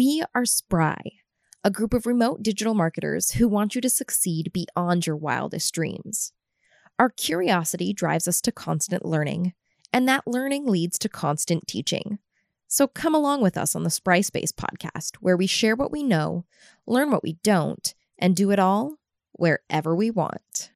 We are Spry, a group of remote digital marketers who want you to succeed beyond your wildest dreams. Our curiosity drives us to constant learning, and that learning leads to constant teaching. So come along with us on the Spry Space podcast, where we share what we know, learn what we don't, and do it all wherever we want.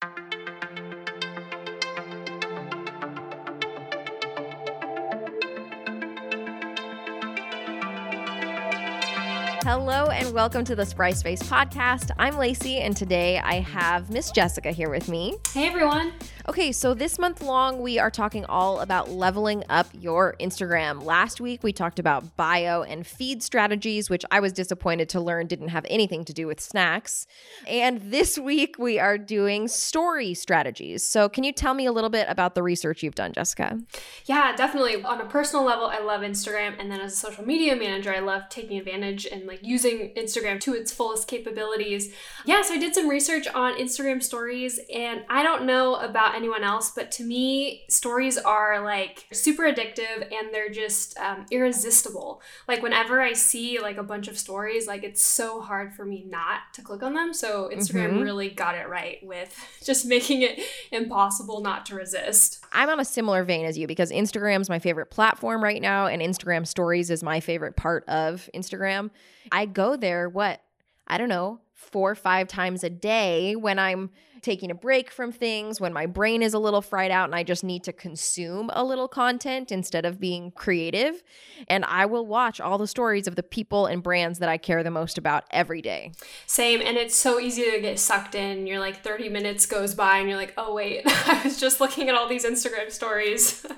Hello and welcome to the Spry Space podcast. I'm Lacey, and today I have Miss Jessica here with me. Hey everyone. Okay, so this month long, we are talking all about leveling up your Instagram. Last week, we talked about bio and feed strategies, which I was disappointed to learn didn't have anything to do with snacks. And this week, we are doing story strategies. So, can you tell me a little bit about the research you've done, Jessica? Yeah, definitely. On a personal level, I love Instagram. And then as a social media manager, I love taking advantage and like using Instagram to its fullest capabilities. Yeah, so I did some research on Instagram stories, and I don't know about anyone else, but to me, stories are like super addictive and they're just um, irresistible. Like whenever I see like a bunch of stories, like it's so hard for me not to click on them. So Instagram mm-hmm. really got it right with just making it impossible not to resist. I'm on a similar vein as you because Instagram's my favorite platform right now, and Instagram stories is my favorite part of Instagram. I go there, what? I don't know, four or five times a day when I'm taking a break from things, when my brain is a little fried out and I just need to consume a little content instead of being creative. And I will watch all the stories of the people and brands that I care the most about every day. Same. And it's so easy to get sucked in. You're like 30 minutes goes by and you're like, oh, wait, I was just looking at all these Instagram stories.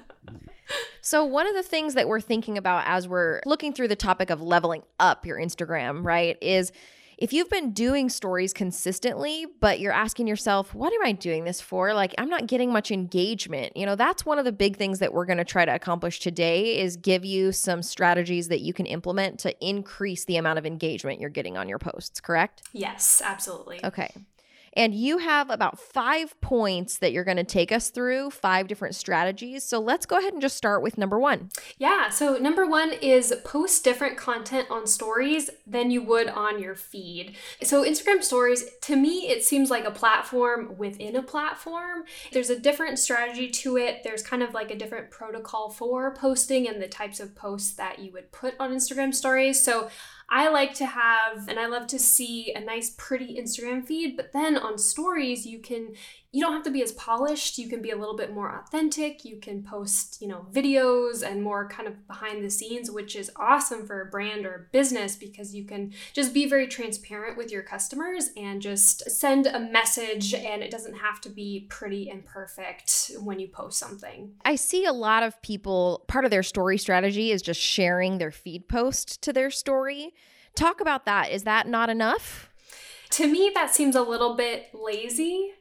So, one of the things that we're thinking about as we're looking through the topic of leveling up your Instagram, right, is if you've been doing stories consistently, but you're asking yourself, what am I doing this for? Like, I'm not getting much engagement. You know, that's one of the big things that we're going to try to accomplish today is give you some strategies that you can implement to increase the amount of engagement you're getting on your posts, correct? Yes, absolutely. Okay. And you have about five points that you're going to take us through, five different strategies. So let's go ahead and just start with number one. Yeah. So, number one is post different content on stories than you would on your feed. So, Instagram stories, to me, it seems like a platform within a platform. There's a different strategy to it. There's kind of like a different protocol for posting and the types of posts that you would put on Instagram stories. So, I like to have and I love to see a nice, pretty Instagram feed, but then on stories, you can you don't have to be as polished. You can be a little bit more authentic. You can post, you know, videos and more kind of behind the scenes, which is awesome for a brand or a business because you can just be very transparent with your customers and just send a message and it doesn't have to be pretty and perfect when you post something. I see a lot of people, part of their story strategy is just sharing their feed post to their story. Talk about that. Is that not enough? To me, that seems a little bit lazy.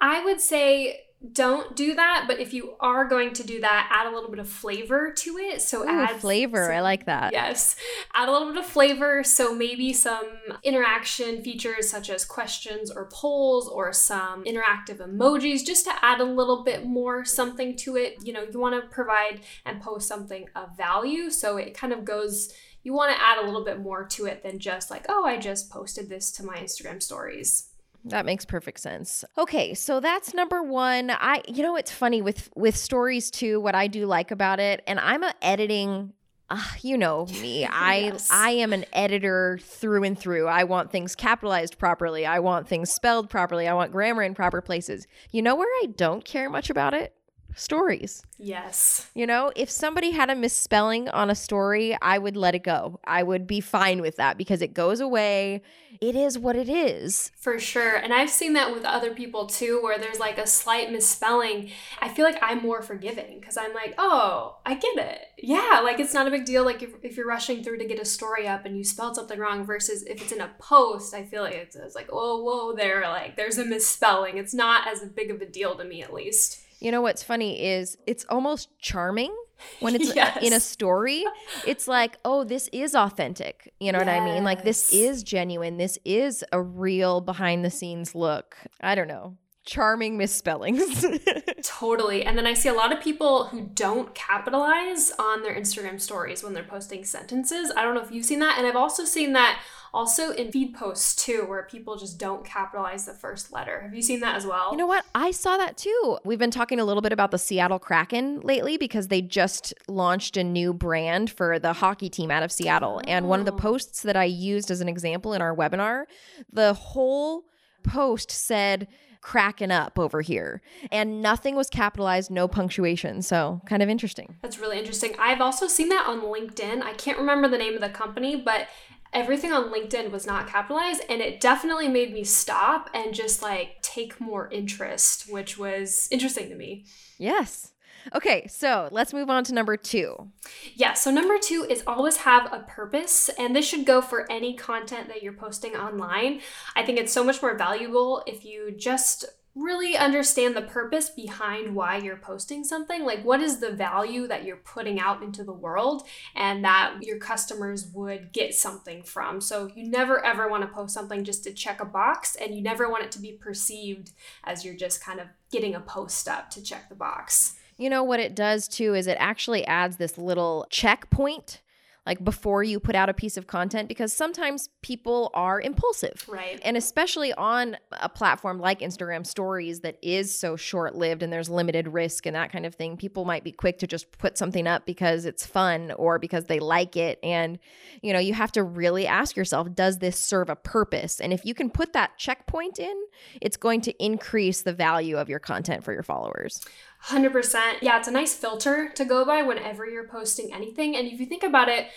I would say don't do that, but if you are going to do that, add a little bit of flavor to it. So Ooh, add flavor. Some, I like that. Yes. Add a little bit of flavor. So maybe some interaction features such as questions or polls or some interactive emojis just to add a little bit more something to it. You know, you want to provide and post something of value. So it kind of goes you want to add a little bit more to it than just like, oh, I just posted this to my Instagram stories. That makes perfect sense. Okay, so that's number 1. I you know it's funny with with stories too what I do like about it and I'm a editing uh, you know me. I yes. I am an editor through and through. I want things capitalized properly. I want things spelled properly. I want grammar in proper places. You know where I don't care much about it? Stories. Yes. You know, if somebody had a misspelling on a story, I would let it go. I would be fine with that because it goes away. It is what it is. For sure. And I've seen that with other people too, where there's like a slight misspelling. I feel like I'm more forgiving because I'm like, oh, I get it. Yeah, like it's not a big deal. Like if, if you're rushing through to get a story up and you spelled something wrong versus if it's in a post, I feel like it's, it's like, oh, whoa, there, like there's a misspelling. It's not as big of a deal to me, at least. You know what's funny is it's almost charming when it's uh, yes. in a story. It's like, oh, this is authentic. You know yes. what I mean? Like this is genuine. This is a real behind the scenes look. I don't know. charming misspellings. totally. And then I see a lot of people who don't capitalize on their Instagram stories when they're posting sentences. I don't know if you've seen that. And I've also seen that also in feed posts too, where people just don't capitalize the first letter. Have you seen that as well? You know what? I saw that too. We've been talking a little bit about the Seattle Kraken lately because they just launched a new brand for the hockey team out of Seattle. And one of the oh. posts that I used as an example in our webinar, the whole post said, cracking up over here. And nothing was capitalized, no punctuation. So kind of interesting. That's really interesting. I've also seen that on LinkedIn. I can't remember the name of the company, but everything on LinkedIn was not capitalized and it definitely made me stop and just like take more interest, which was interesting to me. Yes. Okay, so let's move on to number two. Yeah, so number two is always have a purpose, and this should go for any content that you're posting online. I think it's so much more valuable if you just really understand the purpose behind why you're posting something. Like, what is the value that you're putting out into the world and that your customers would get something from? So, you never ever want to post something just to check a box, and you never want it to be perceived as you're just kind of getting a post up to check the box. You know what it does too is it actually adds this little checkpoint like before you put out a piece of content because sometimes people are impulsive. Right. And especially on a platform like Instagram stories that is so short lived and there's limited risk and that kind of thing, people might be quick to just put something up because it's fun or because they like it. And, you know, you have to really ask yourself, does this serve a purpose? And if you can put that checkpoint in, it's going to increase the value of your content for your followers. 100%. Yeah, it's a nice filter to go by whenever you're posting anything. And if you think about it,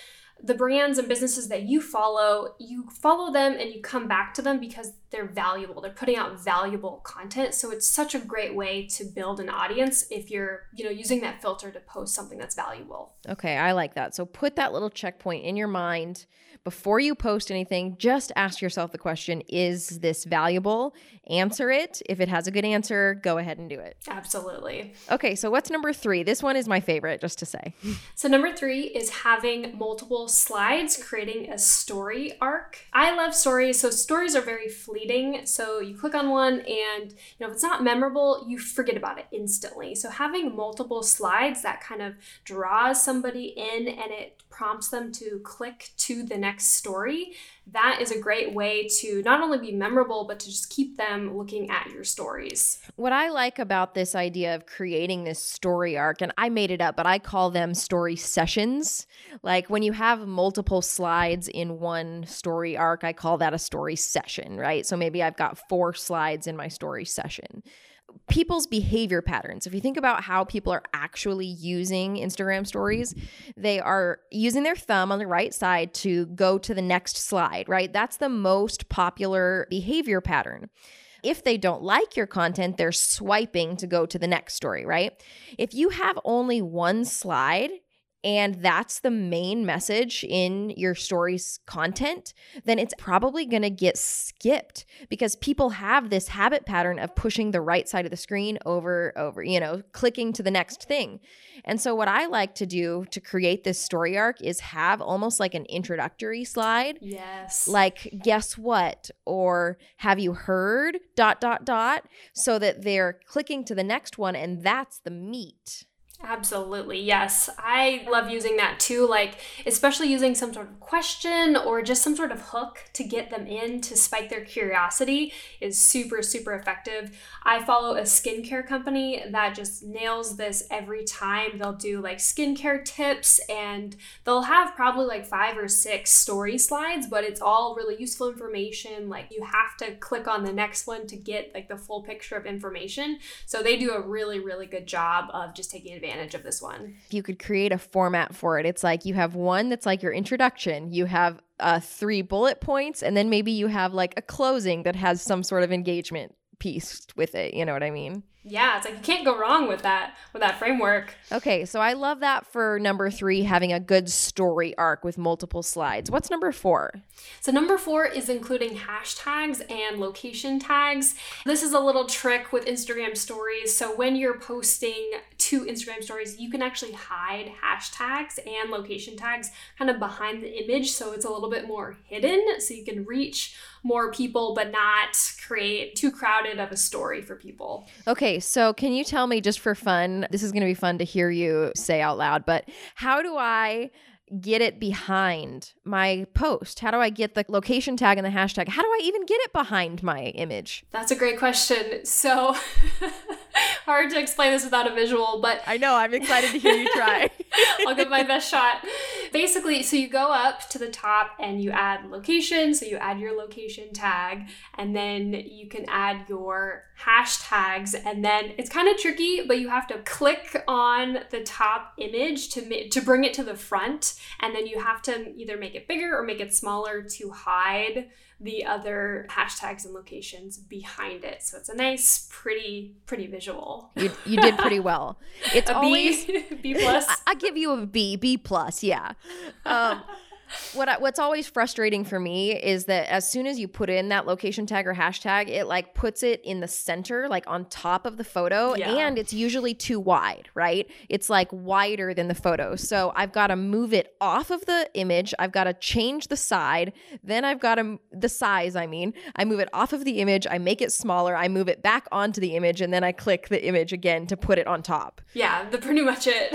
the brands and businesses that you follow, you follow them and you come back to them because they're valuable. They're putting out valuable content. So it's such a great way to build an audience if you're, you know, using that filter to post something that's valuable. Okay, I like that. So put that little checkpoint in your mind before you post anything, just ask yourself the question Is this valuable? Answer it. If it has a good answer, go ahead and do it. Absolutely. Okay, so what's number three? This one is my favorite, just to say. So, number three is having multiple slides, creating a story arc. I love stories. So, stories are very fleeting. So, you click on one, and you know, if it's not memorable, you forget about it instantly. So, having multiple slides that kind of draws somebody in and it prompts them to click to the next story, that is a great way to not only be memorable, but to just keep them looking at your stories. What I like about this idea of creating this story arc, and I made it up, but I call them story sessions. Like when you have multiple slides in one story arc, I call that a story session, right? So maybe I've got four slides in my story session people's behavior patterns. If you think about how people are actually using Instagram stories, they are using their thumb on the right side to go to the next slide, right? That's the most popular behavior pattern. If they don't like your content, they're swiping to go to the next story, right? If you have only one slide, and that's the main message in your story's content, then it's probably going to get skipped because people have this habit pattern of pushing the right side of the screen over over, you know, clicking to the next thing. And so what I like to do to create this story arc is have almost like an introductory slide. Yes. Like guess what or have you heard dot dot dot so that they're clicking to the next one and that's the meat. Absolutely, yes. I love using that too, like, especially using some sort of question or just some sort of hook to get them in to spike their curiosity is super, super effective. I follow a skincare company that just nails this every time. They'll do like skincare tips and they'll have probably like five or six story slides, but it's all really useful information. Like, you have to click on the next one to get like the full picture of information. So, they do a really, really good job of just taking advantage advantage of this one. If you could create a format for it, it's like you have one that's like your introduction, you have uh, three bullet points, and then maybe you have like a closing that has some sort of engagement piece with it. You know what I mean? Yeah, it's like you can't go wrong with that with that framework. Okay, so I love that for number 3 having a good story arc with multiple slides. What's number 4? So number 4 is including hashtags and location tags. This is a little trick with Instagram stories. So when you're posting to Instagram stories, you can actually hide hashtags and location tags kind of behind the image so it's a little bit more hidden so you can reach more people but not create too crowded of a story for people. Okay, so can you tell me just for fun, this is going to be fun to hear you say out loud, but how do I get it behind my post? How do I get the location tag and the hashtag? How do I even get it behind my image? That's a great question. So hard to explain this without a visual, but I know I'm excited to hear you try. I'll give my best shot. Basically, so you go up to the top and you add location, so you add your location tag, and then you can add your hashtags. And then it's kind of tricky but you have to click on the top image to to bring it to the front. And then you have to either make it bigger or make it smaller to hide the other hashtags and locations behind it. So it's a nice pretty pretty visual. You, you did pretty well. It's a always B, B plus? I, I give you a b b plus yeah. Um what I, what's always frustrating for me is that as soon as you put in that location tag or hashtag, it like puts it in the center, like on top of the photo, Yeah. and it's usually too wide, right? It's like wider than the photo. So I've got to move it off of the image. I've got to change the side. Then I've got to the size. I mean, I move it off of the image. I make it smaller. I move it back onto the image, and then I click the image again to put it on top. yeah the pretty much it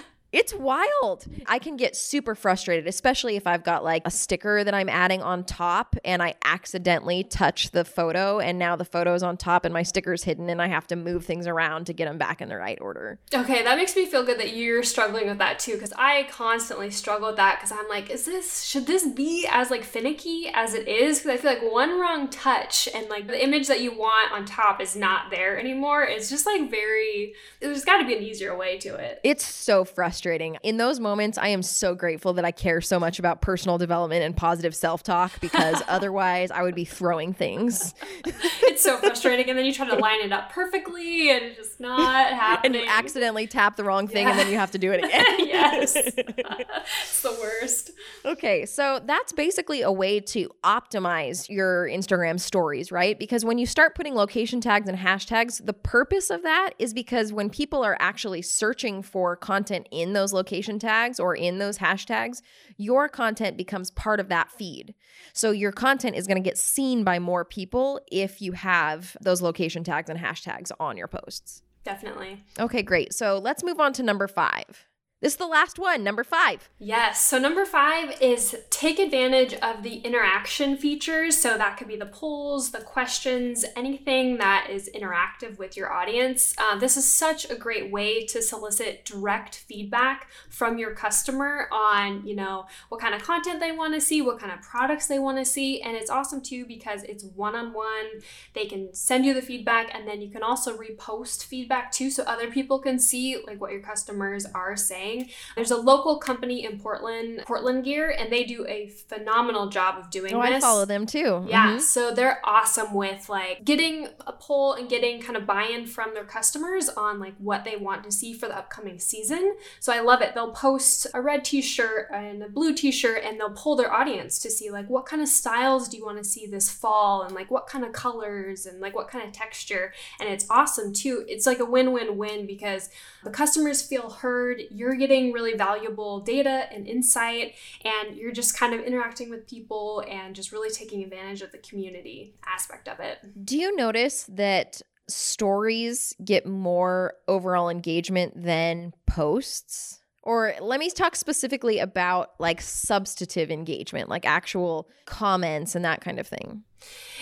It's wild. I can get super frustrated, especially if I've got like a sticker that I'm adding on top and I accidentally touch the photo and now the photo's on top and my sticker's hidden and I have to move things around to get them back in the right order. Okay, that makes me feel good that you're struggling with that too, because I constantly struggle with that. Because I'm like, is this should this be as like finicky as it is? Because I feel like one wrong touch and like the image that you want on top is not there anymore. It's just like very. There's got to be an easier way to it. It's so frustrating. In those moments, I am so grateful that I care so much about personal development and positive self talk because otherwise I would be throwing things. It's so frustrating, and then you try to line it up perfectly, and it's just not And happening. you accidentally tap the wrong thing and then you have to do it again. yes, it's the worst. Okay, so that's basically a way to optimize your Instagram stories, right? Because when you start putting location tags and hashtags, the purpose of that is because when people are actually searching for content in those location tags or in those hashtags, your content becomes part of that feed. So your content is going to get seen by more people if you have those location tags and hashtags on your posts. Definitely. Okay, great. So let's move on to number five. This is the last one, number five. Yes. So number five is take advantage of the interaction features. So that could be the polls, the questions, anything that is interactive with your audience. Uh, this is such a great way to solicit direct feedback from your customer on, you know, what kind of content they want to see, what kind of products they want to see, and it's awesome too because it's one-on-one. They can send you the feedback, and then you can also repost feedback too, so other people can see like what your customers are saying. There's a local company in Portland, Portland Gear, and they do a phenomenal job of doing Oh, this. I follow them too. Yeah, Mhm. so they're awesome with like getting a poll and getting kind of buy-in from their customers on like what they want to see for the upcoming season. So I love it. They'll post a red t-shirt and a blue t-shirt and they'll poll their audience to see like what kind of styles do you want to see this fall and like what kind of colors and like what kind of texture. And it's awesome too. It's like a win-win-win because the customers feel heard, you're getting really valuable data and insight, and you're just kind of interacting with people and just really taking advantage of the community aspect of it. Do you notice that stories get more overall engagement than posts? Or let me talk specifically about like substantive engagement, like actual comments and that kind of thing.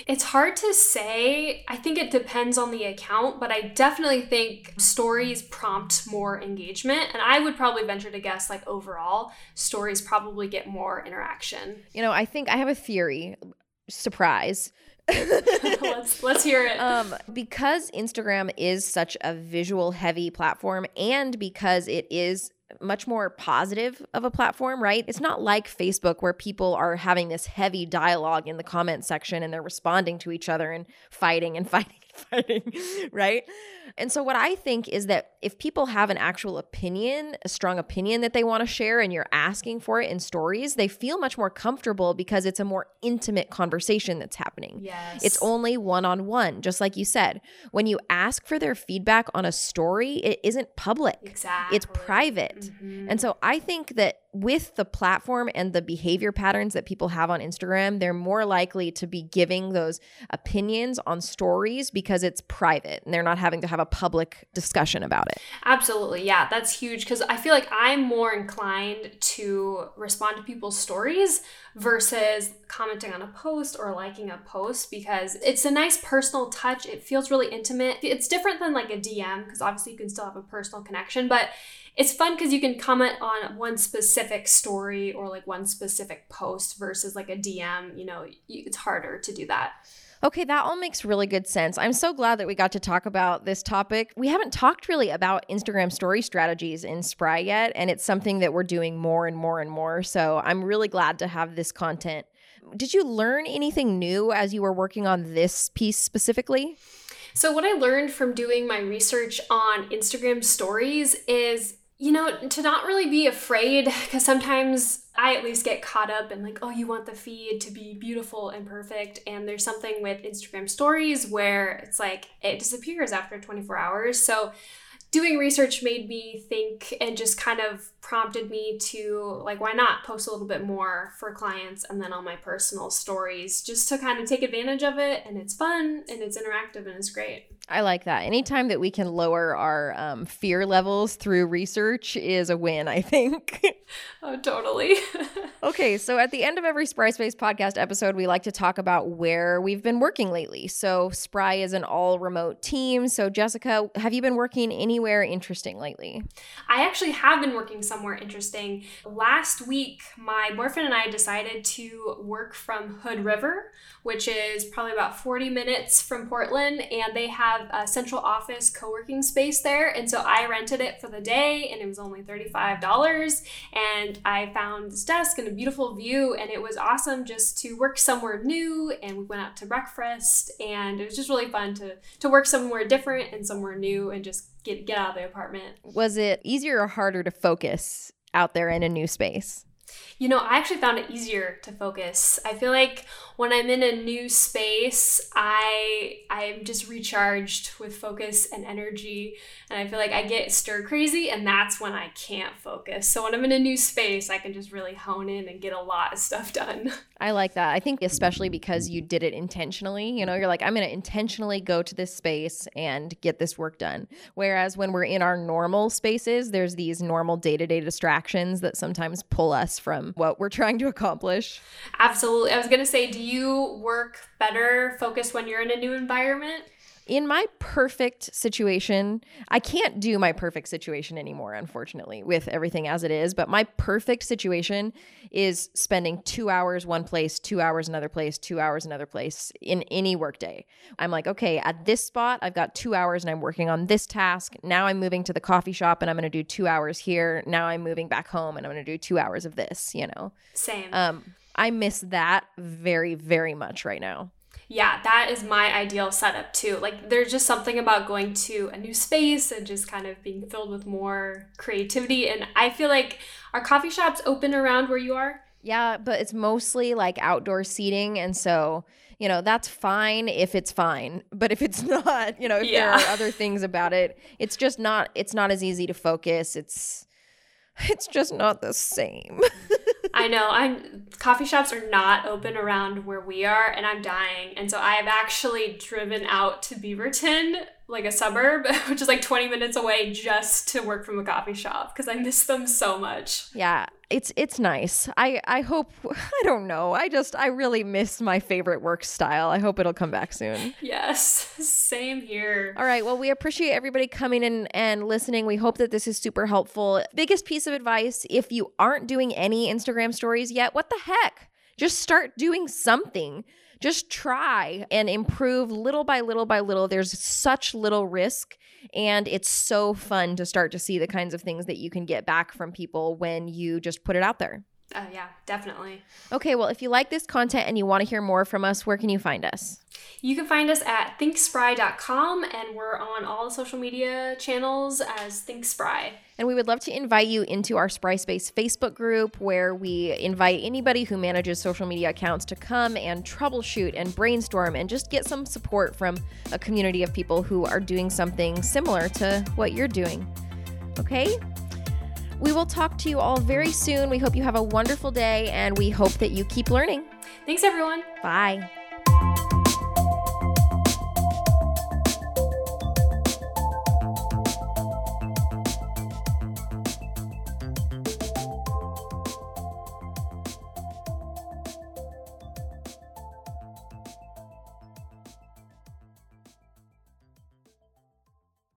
It's hard to say. I think it depends on the account, but I definitely think stories prompt more engagement. And I would probably venture to guess, like, overall, stories probably get more interaction. You know, I think I have a theory. Surprise. let's let's hear it. um, because Instagram is such a visual heavy platform and because it is much more positive of a platform, right? It's not like Facebook where people are having this heavy dialogue in the comment section and they're responding to each other and fighting and fighting fighting, right? And so, what I think is that if people have an actual opinion, a strong opinion that they want to share, and you're asking for it in stories, they feel much more comfortable because it's a more intimate conversation that's happening. Yes. It's only one on one, just like you said. When you ask for their feedback on a story, it isn't public, exactly. it's private. Mhm. And so I think that with the platform and the behavior patterns that people have on Instagram, they're more likely to be giving those opinions on stories because it's private and they're not having to have a public discussion about it. Absolutely. Yeah, that's huge because I feel like I'm more inclined to respond to people's stories versus commenting on a post or liking a post because it's a nice personal touch. It feels really intimate. It's different than like a DM because obviously you can still have a personal connection, but it's fun because you can comment on one specific story or like one specific post versus like a DM. You know, you, it's harder to do that. Okay, that all makes really good sense. I'm so glad that we got to talk about this topic. We haven't talked really about Instagram story strategies in Spry yet, and it's something that we're doing more and more and more. So I'm really glad to have this content. Did you learn anything new as you were working on this piece specifically? So, what I learned from doing my research on Instagram stories is you know, to not really be afraid, because sometimes I at least get caught up in like, oh, you want the feed to be beautiful and perfect. And there's something with Instagram stories where it's like it disappears after 24 hours. So doing research made me think and just kind of prompted me to like why not post a little bit more for clients and then on my personal stories just to kind of take advantage of it and it's fun and it's interactive and it's great I like that. Anytime that we can lower our um, fear levels through research is a win, I think. oh, totally. okay, so at the end of every Spry Space podcast episode, we like to talk about where we've been working lately. So, Spry is an all remote team. So, Jessica, have you been working anywhere interesting lately? I actually have been working somewhere interesting. Last week, my boyfriend and I decided to work from Hood River, which is probably about 40 minutes from Portland, and they have a central office co working space there. And so I rented it for the day, and it was only $35. And I found this desk and a beautiful view, and it was awesome just to work somewhere new. And we went out to breakfast, and it was just really fun to, to work somewhere different and somewhere new and just get, get out of the apartment. Was it easier or harder to focus out there in a new space? You know, I actually found it easier to focus. I feel like when I'm in a new space, I I'm just recharged with focus and energy, and I feel like I get stir crazy, and that's when I can't focus. So when I'm in a new space, I can just really hone in and get a lot of stuff done. I like that. I think especially because you did it intentionally. You know, you're like, I'm going to intentionally go to this space and get this work done. Whereas when we're in our normal spaces, there's these normal day to day distractions that sometimes pull us from what we're trying to accomplish. Absolutely. I was going to say, do you work better focused when you're in a new environment? In my perfect situation, I can't do my perfect situation anymore, unfortunately, with everything as it is. But my perfect situation is spending two hours one place, two hours another place, two hours another place in any workday. I'm like, okay, at this spot, I've got two hours and I'm working on this task. Now I'm moving to the coffee shop and I'm going to do two hours here. Now I'm moving back home and I'm going to do two hours of this, you know? Same. Um, I miss that very, very much right now yeah, that is my ideal setup too. Like, there's just something about going to a new space and just kind of being filled with more creativity. And I feel like our coffee shops open around where you are. Yeah, but it's mostly like outdoor seating. And so, you know, that's fine if it's fine. But if it's not, you know, if yeah. there are other things about it, it's just not, it's not as easy to focus. It's, it's just not the same. I know. I'm coffee shops are not open around where we are and I'm dying. And so I have actually driven out to Beaverton, like a suburb, which is like 20 minutes away just to work from a coffee shop because I miss them so much. Yeah it's it's nice. I I hope I don't know. I just I really miss my favorite work style. I hope it'll come back soon. Yes, same here. All right. Well, we appreciate everybody coming in and listening. We hope that this is super helpful. Biggest piece of advice, if you aren't doing any Instagram stories yet, what the heck? Just start doing something. Just try and improve little by little by little. There's such little risk and it's so fun to start to see the kinds of things that you can get back from people when you just put it out there. Uh, yeah, definitely. Okay, well, if you like this content and you want to hear more from us, where can you find us? You can find us at thinkspry.com and we're on all social media channels as ThinkSpry. And we would love to invite you into our Spry Space Facebook group where we invite anybody who manages social media accounts to come and troubleshoot and brainstorm and just get some support from a community of people who are doing something similar to what you're doing. Okay? We will talk to you all very soon. We hope you have a wonderful day and we hope that you keep learning. Thanks, everyone. Bye.